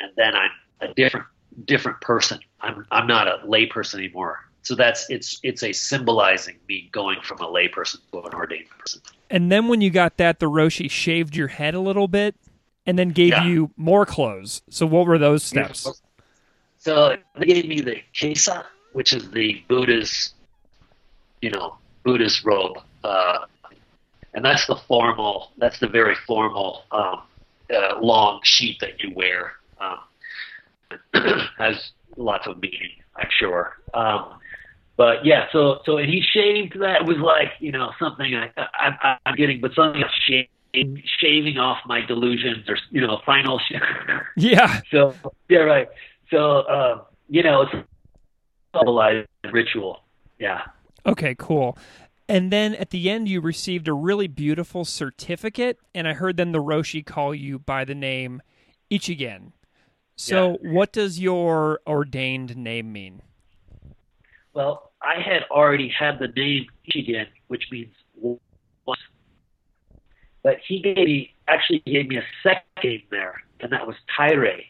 and then I'm a different different person. I'm I'm not a layperson anymore. So that's it's it's a symbolizing me going from a layperson to an ordained person. And then when you got that, the Roshi shaved your head a little bit, and then gave yeah. you more clothes. So what were those steps? So they gave me the kesa, which is the Buddha's, you know, Buddhist robe. Uh, and that's the formal. That's the very formal um, uh, long sheet that you wear. Um, (clears throat) has lots of meaning, I'm sure. Um, but yeah, so so and he shaved that was like you know something I, I, I'm getting, but something shaving, shaving off my delusions or you know final. (laughs) yeah. So yeah, right. so uh, you know, it's a ritual. Yeah. Okay, cool. And then at the end, you received a really beautiful certificate, and I heard then the Roshi call you by the name Ichigen. So, yeah. what does your ordained name mean? Well, I had already had the name Ichigen, which means one. But he gave me actually gave me a second name there, and that was Tairei.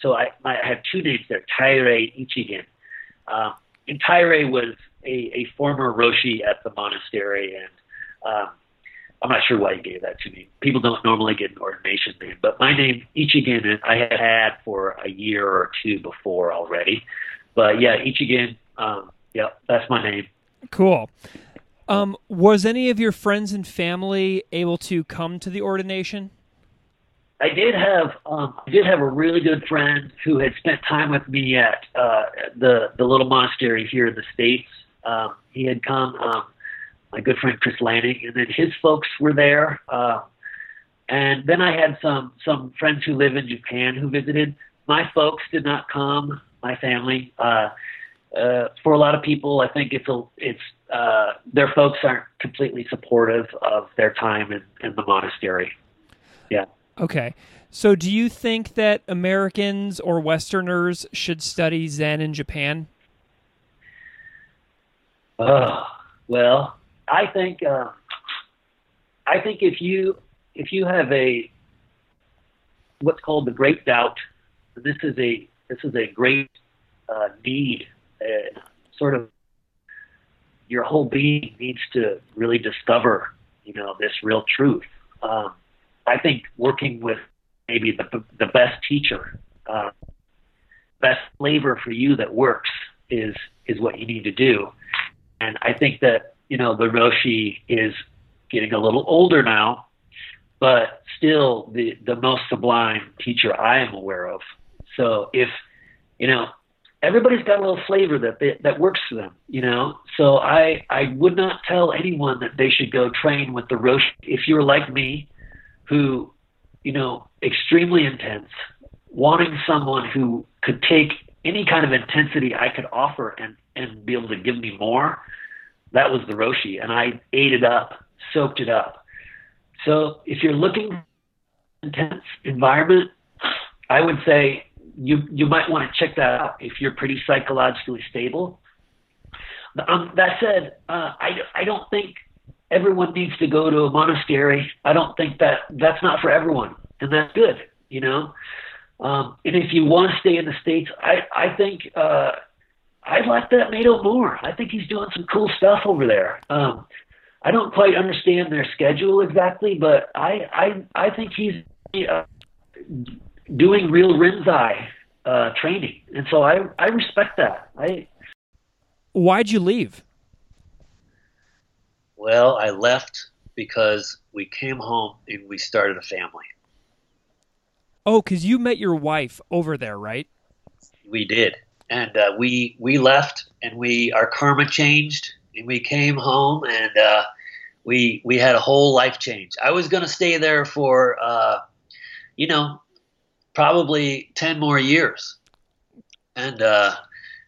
So I, I had two names there, Tairei Ichigen. Um, and Tairei was a, a former Roshi at the monastery, and um, I'm not sure why he gave that to me. People don't normally get an ordination name, but my name Ichigen I had had for a year or two before already. But yeah, Ichigen, um, yeah, that's my name. Cool. Um, was any of your friends and family able to come to the ordination? I did have um, I did have a really good friend who had spent time with me at uh, the the little monastery here in the states. Um, he had come. Um, my good friend Chris Lanning, and then his folks were there. Uh, and then I had some some friends who live in Japan who visited. My folks did not come. My family. Uh, uh, for a lot of people, I think it's a it's uh, their folks aren't completely supportive of their time in, in the monastery. Yeah. Okay. So, do you think that Americans or Westerners should study Zen in Japan? Well, I think uh, I think if you if you have a what's called the great doubt, this is a this is a great uh, need, uh, sort of your whole being needs to really discover, you know, this real truth. Um, I think working with maybe the the best teacher, uh, best flavor for you that works is is what you need to do. And I think that you know, the Roshi is getting a little older now, but still the, the most sublime teacher I am aware of. So if, you know, everybody's got a little flavor that they, that works for them, you know. So I I would not tell anyone that they should go train with the Roshi. If you're like me, who, you know, extremely intense, wanting someone who could take any kind of intensity I could offer and and be able to give me more, that was the Roshi, and I ate it up, soaked it up. So if you're looking intense environment, I would say you you might want to check that out if you're pretty psychologically stable. Um, that said, uh, I I don't think everyone needs to go to a monastery. I don't think that that's not for everyone, and that's good, you know. Um, and if you want to stay in the states, I I think uh, I like that Meido Moore. I think he's doing some cool stuff over there. Um, I don't quite understand their schedule exactly, but I I I think he's uh, doing real Rinzai uh, training, and so I I respect that. I. Why'd you leave? Well, I left because we came home and we started a family. Oh, because you met your wife over there, right? We did and uh, we we left and we our karma changed and we came home and uh, we we had a whole life change. I was going to stay there for uh, you know probably ten more years, and uh,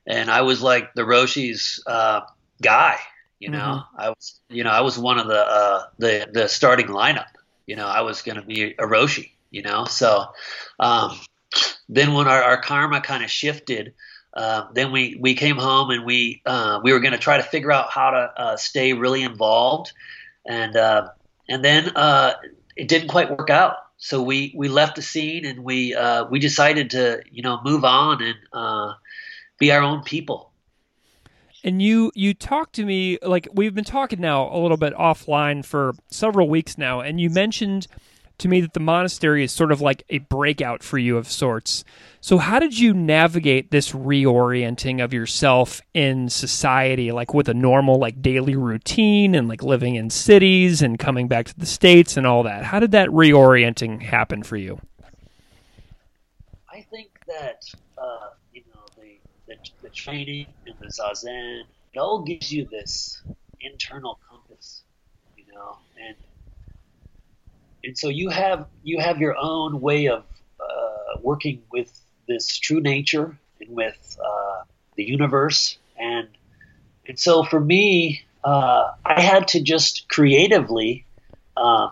and I was like the Roshi's uh, guy. You know, mm-hmm. I was you know I was one of the uh, the the starting lineup. You know, I was going to be a Roshi. You know, so um, then when our, our karma kind of shifted uh, then we, we came home and we uh, we were going to try to figure out how to uh, stay really involved, and uh, and then uh, it didn't quite work out. So we, we left the scene and we we decided to you know move on and be our own people. And you you talked to me like we've been talking now a little bit offline for several weeks now, and you mentioned to me that the monastery is sort of like a breakout for you of sorts. So, how did you navigate this reorienting of yourself in society, like with a normal, like daily routine and like living in cities and coming back to the States and all that? How did that reorienting happen for you? I think that, uh, you know, the, the, the training and the Zazen, it all gives you this internal compass, you know, and and so you have you have your own way of uh, working with this true nature and with uh, the universe. And and so for me, uh, I had to just creatively uh,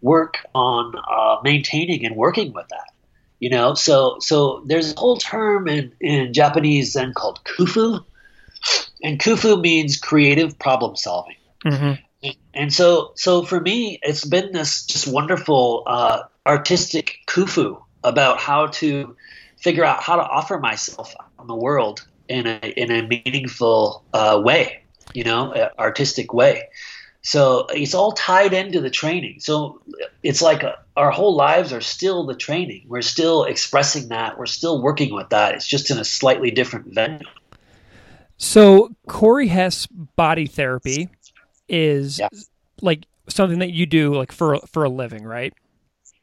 work on uh, maintaining and working with that. You know, so so there's a whole term in, in Japanese Zen called kufu, and kufu means creative problem solving. Mm-hmm. And so, so for me, it's been this just wonderful uh, artistic kufu about how to figure out how to offer myself on the world in a in a meaningful uh, way, you know, artistic way. So it's all tied into the training. So it's like a, our whole lives are still the training. We're still expressing that. We're still working with that. It's just in a slightly different venue. So Corey Hess body therapy is yeah. like something that you do like for for a living, right?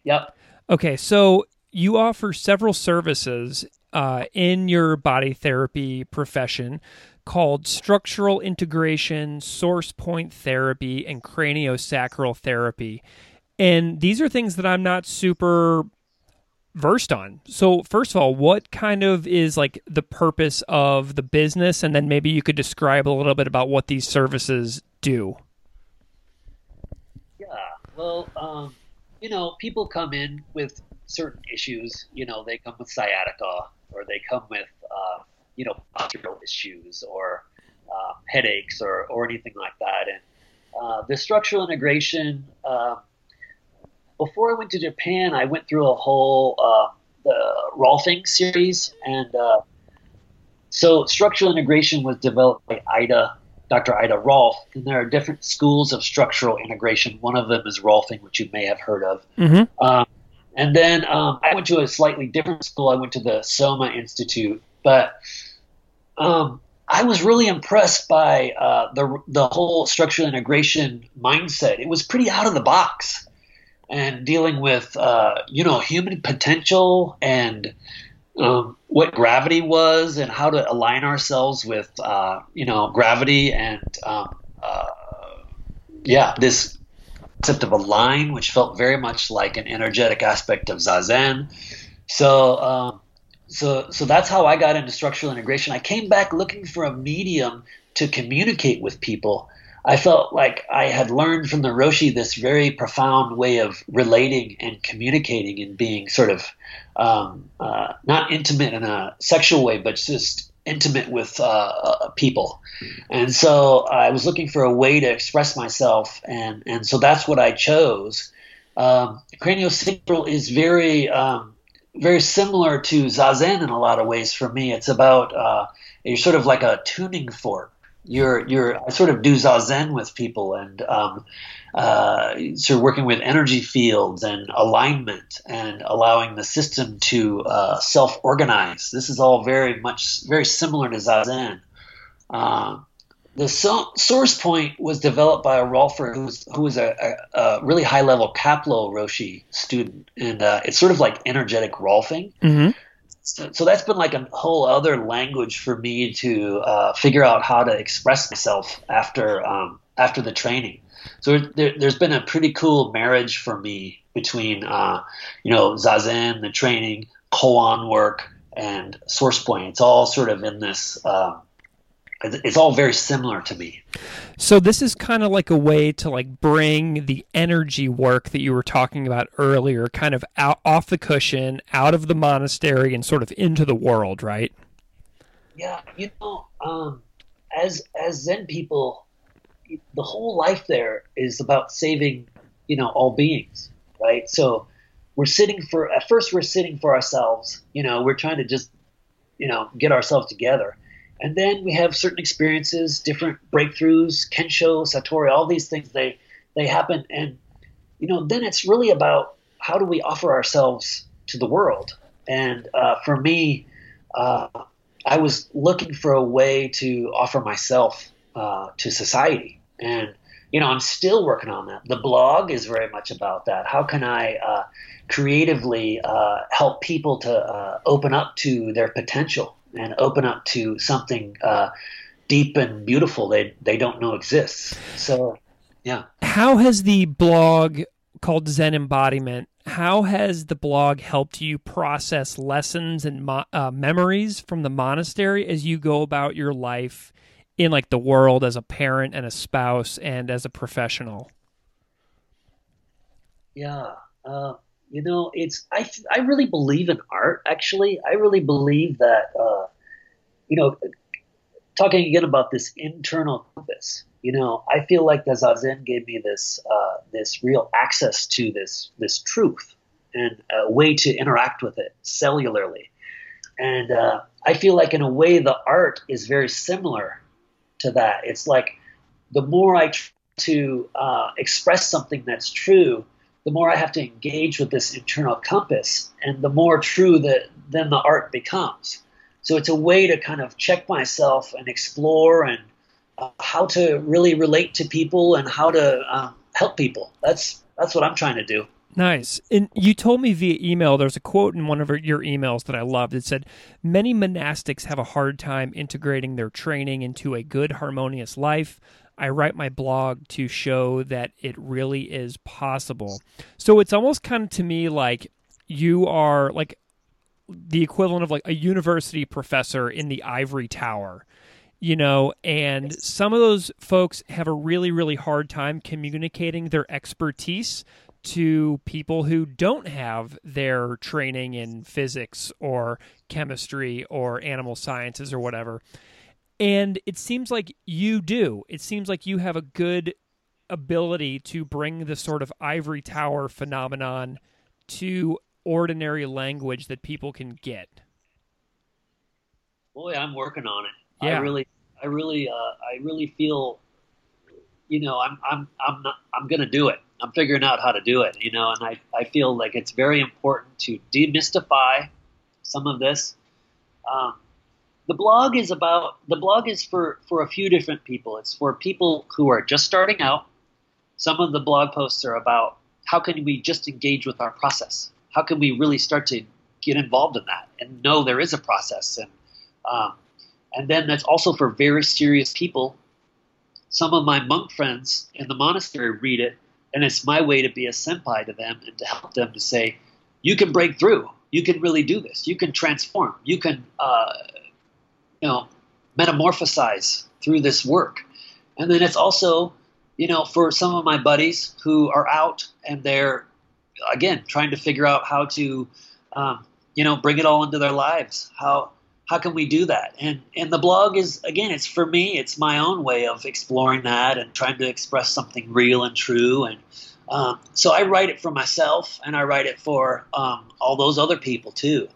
Yep. Okay, so you offer several services uh, in your body therapy profession called structural integration, Sourcepoint therapy, and craniosacral therapy. And these are things that I'm not super versed on. So, first of all, what kind of is like the purpose of the business? And then maybe you could describe a little bit about what these services do. Yeah, well, um, you know, people come in with certain issues. You know, they come with sciatica or they come with uh, you know postural issues or uh, headaches or or anything like that. And uh, the structural integration. Um, before I went to Japan, I went through a whole uh, the Rolfing series, and uh, so structural integration was developed by Ida, Dr. Ida Rolf, and there are different schools of structural integration. One of them is Rolfing, which you may have heard of. Mm-hmm. Um, and then um, I went to a slightly different school. I went to the Soma Institute, but um, I was really impressed by uh, the the whole structural integration mindset. It was pretty out of the box, and dealing with uh, you know human potential and um, what gravity was and how to align ourselves with uh, you know gravity and um, uh, yeah this concept of a line, which felt very much like an energetic aspect of zazen. So, um, so, so that's how I got into structural integration. I came back looking for a medium to communicate with people. I felt like I had learned from the Roshi this very profound way of relating and communicating and being sort of um, uh, not intimate in a sexual way, but just intimate with uh, uh, people, and so I was looking for a way to express myself, and and so that's what I chose. Um, craniosacral is very um, very similar to zazen in a lot of ways. For me, it's about uh, you're sort of like a tuning fork. You're you're I sort of do zazen with people, and um, uh, sort of working with energy fields and alignment and allowing the system to uh, self-organize. This is all very much very similar to Zazen. Uh, the so- Sourcepoint was developed by a Rolfer who was, who was a, a, a really high level Kapleau Roshi student, and uh, it's sort of like energetic Rolfing. Mm-hmm. So, so, that's been like a whole other language for me to uh, figure out how to express myself after um, after the training. So there, has been a pretty cool marriage for me between, uh, you know, zazen, the training, koan work, and Sourcepoint. It's all sort of in this. Uh, it's all very similar to me. So this is kind of like a way to like bring the energy work that you were talking about earlier, kind of out off the cushion, out of the monastery, and sort of into the world, right? Yeah, you know, um, as as Zen people, the whole life there is about saving, you know, all beings, right? So we're sitting for at first we're sitting for ourselves, you know, we're trying to just, you know, get ourselves together. And then we have certain experiences, different breakthroughs, kensho, satori, all these things they they happen and you know, then it's really about how do we offer ourselves to the world. And uh, for me, uh, I was looking for a way to offer myself uh, to society. And you know, I'm still working on that. The blog is very much about that. How can I uh, creatively uh, help people to uh, open up to their potential and open up to something uh, deep and beautiful they they don't know exists? So, yeah. How has the blog called Zen Embodiment? how has the blog helped you process lessons and mo- uh, memories from the monastery as you go about your life in like the world as a parent and a spouse and as a professional? Yeah, uh, you know, it's I I really believe in art. Actually, I really believe that uh, you know, talking again about this internal compass. You know, I feel like the Zazen gave me this uh, this real access to this this truth and a way to interact with it cellularly. And uh, I feel like in a way the art is very similar to that. It's like the more I try to uh, express something that's true, the more I have to engage with this internal compass, and the more true that then the art becomes. So it's a way to kind of check myself and explore and uh, how to really relate to people and how to um, help people. That's that's what I'm trying to do. Nice. And you told me via email, there's a quote in one of your emails that I loved. It said, Many monastics have a hard time integrating their training into a good, harmonious life. I write my blog to show that it really is possible. So it's almost kind of to me like you are like the equivalent of like a university professor in the ivory tower you know, and some of those folks have a really, really hard time communicating their expertise to people who don't have their training in physics or chemistry or animal sciences or whatever. And it seems like you do. It seems like you have a good ability to bring the sort of ivory tower phenomenon to ordinary language that people can get. Boy, I'm working on it. Yeah. I really, I really, uh, I really feel, you know, I'm, I'm, I'm not, I'm going to do it. I'm figuring out how to do it, you know, and I, I feel like it's very important to demystify some of this. Um, the blog is about the blog is for for a few different people. It's for people who are just starting out. Some of the blog posts are about how can we just engage with our process. How can we really start to get involved in that and know there is a process and um, and then that's also for very serious people. Some of my monk friends in the monastery read it, and it's my way to be a senpai to them and to help them to say, you can break through. You can really do this. You can transform. You can, uh, you know, metamorphosize through this work. And then it's also, you know, for some of my buddies who are out and they're, again, trying to figure out how to, um, you know, bring it all into their lives. How how can we do that? And and the blog is again, it's for me, it's my own way of exploring that and trying to express something real and true. And um, so I write it for myself, and I write it for um, all those other people too.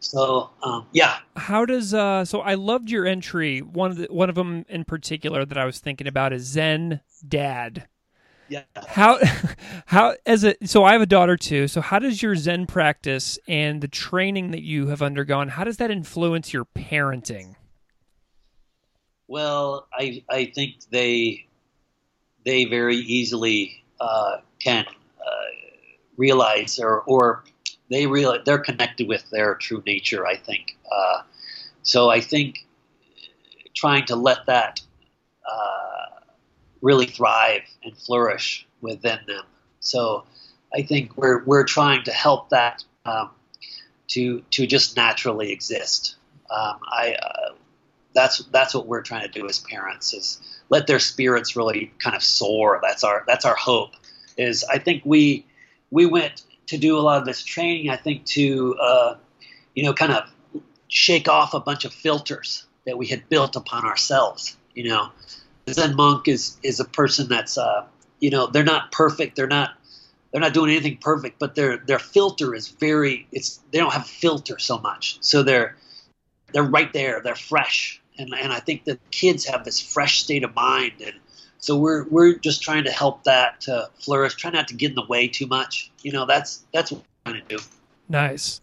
So um, yeah. How does uh? So I loved your entry. One of the one of them in particular that I was thinking about is Zen Dad. Yeah. How (laughs) how as a so I have a daughter too. So how does your Zen practice and the training that you have undergone how does that influence your parenting? Well, I I think they they very easily uh, can uh, realize or or they realize they're connected with their true nature. I think uh, so. I think trying to let that uh, really thrive and flourish within them. So I think we're we're trying to help that um, to to just naturally exist. Um, I uh, that's that's what we're trying to do as parents is let their spirits really kind of soar. That's our that's our hope. Is I think we we went to do a lot of this training. I think to uh, you know kind of shake off a bunch of filters that we had built upon ourselves. You know, Zen monk is is a person that's uh, you know they're not perfect. They're not they're not doing anything perfect, but their their filter is very it's they don't have filter so much. So they're they're right there. They're fresh, and and I think that kids have this fresh state of mind, and so we're we're just trying to help that to flourish. Try not to get in the way too much. You know, that's that's what we're trying to do. Nice.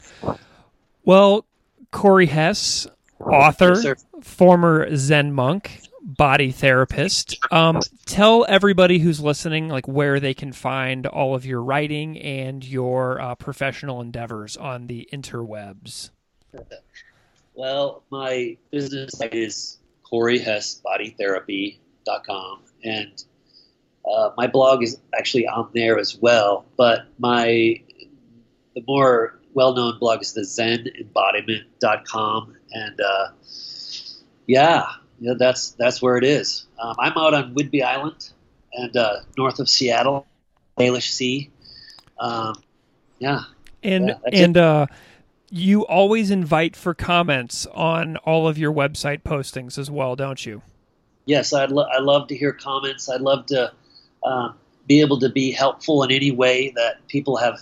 Well, Corey Hess, author, yes, former Zen monk, body therapist. Um, tell everybody who's listening like where they can find all of your writing and your uh, professional endeavors on the interwebs. Well, my business site is coreyhessbodytherapy.com, and uh, my blog is actually on there as well. But my the more well-known blog is the ZenEmbodiment.com, and uh, yeah, yeah, that's that's where it is. Um, I'm out on Whidbey Island and uh, north of Seattle, Salish Sea. Um, yeah, and Yeah, and uh, you always invite for comments on all of your website postings as well, don't you? Yes, I'd lo- I love to hear comments. I'd love to um, be able to be helpful in any way that people have.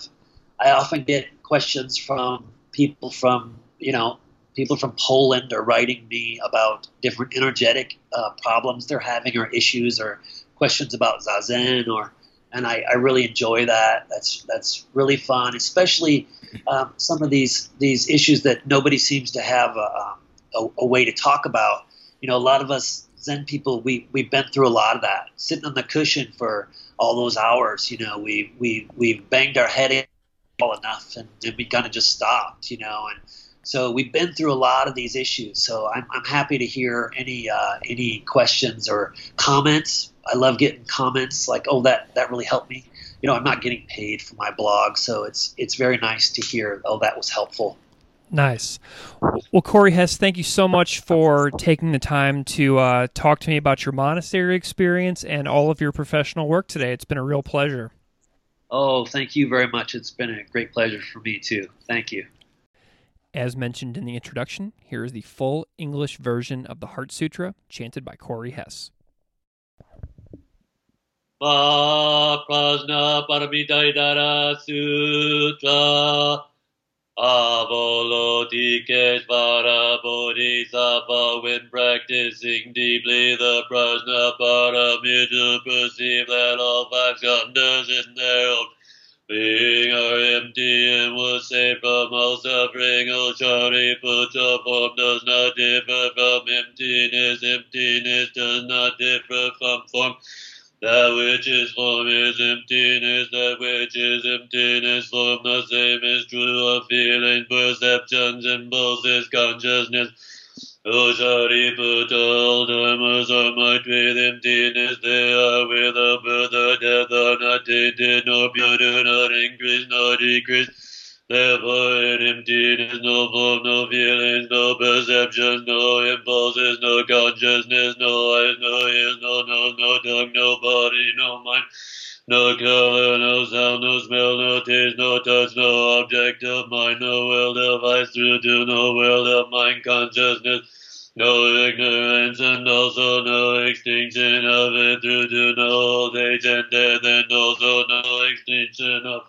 I often get questions from people from you know people from Poland are writing me about different energetic uh, problems they're having or issues or questions about zazen or and I, I really enjoy that. That's that's really fun, especially um, some of these these issues that nobody seems to have a, a, a way to talk about. You know, a lot of us Zen people, we we've been through a lot of that, sitting on the cushion for all those hours. You know, we we we've banged our head in well enough, and, and we kind of just stopped. You know, and so we've been through a lot of these issues. So I'm I'm happy to hear any uh, any questions or comments. I love getting comments like, "Oh, that that really helped me." You know, I'm not getting paid for my blog, so it's it's very nice to hear. Oh, that was helpful. Nice. Well, Corey Hess, thank you so much for taking the time to uh, talk to me about your monastery experience and all of your professional work today. It's been a real pleasure. Oh, thank you very much. It's been a great pleasure for me too. Thank you. As mentioned in the introduction, here is the full English version of the Heart Sutra chanted by Corey Hess. Pa Prajna Paramita Hridaya Sutra Avalokiteshvara Bodhisattva when practicing deeply the Prajna Paramita perceive that all five skandhas in their own being are empty and was saved from all suffering. O Shariputra form does not differ from emptiness. Emptiness does not differ from form. That which is form is emptiness, that which is emptiness, form the same is true of feeling, perceptions, impulses, consciousness. Oh, o Shariputra, all dharmas are marked with emptiness, they are without birth or death, are not tainted, nor pure, do not increase, nor decrease. Therefore, in emptiness, no form, no feelings, no perceptions, no impulses, no consciousness, no eyes, no ears, no nose, no tongue, no body, no mind, no color, no sound, no smell, no taste, no touch, no object of mind, no world of eyes through to no world of mind consciousness. No ignorance and also no extinction of it through to no old age and death and also no extinction of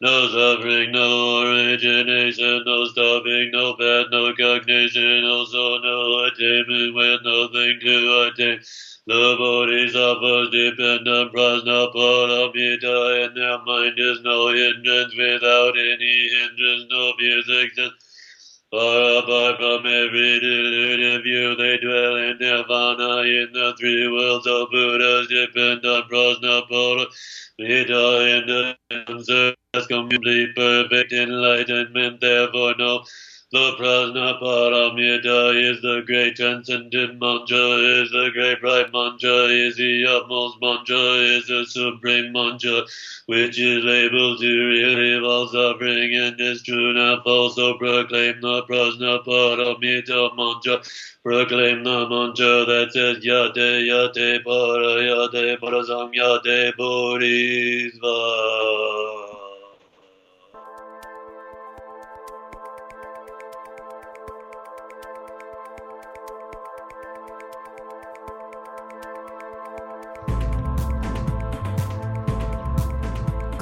no suffering, no origination, no stopping, no path, no cognition, also no attainment with nothing to attain. The bodhisattvas depend on prajna paramita, and their mind is no hindrance. Without any hindrance, no fears exist. Far apart from every deluded view, they dwell in nirvana in the three worlds of Buddhas depend on prajna Vita in the answer as complete perfect enlightenment, therefore no. The prajna paramita is the great transcendent mantra, is the great bright mantra, is the utmost mantra, is the supreme mantra, which is able to relieve all suffering and is true not false. So proclaim the prajna paramita mantra. Proclaim the mantra that says Yate Yate Para Yate Parasam Yate Bodhisattva.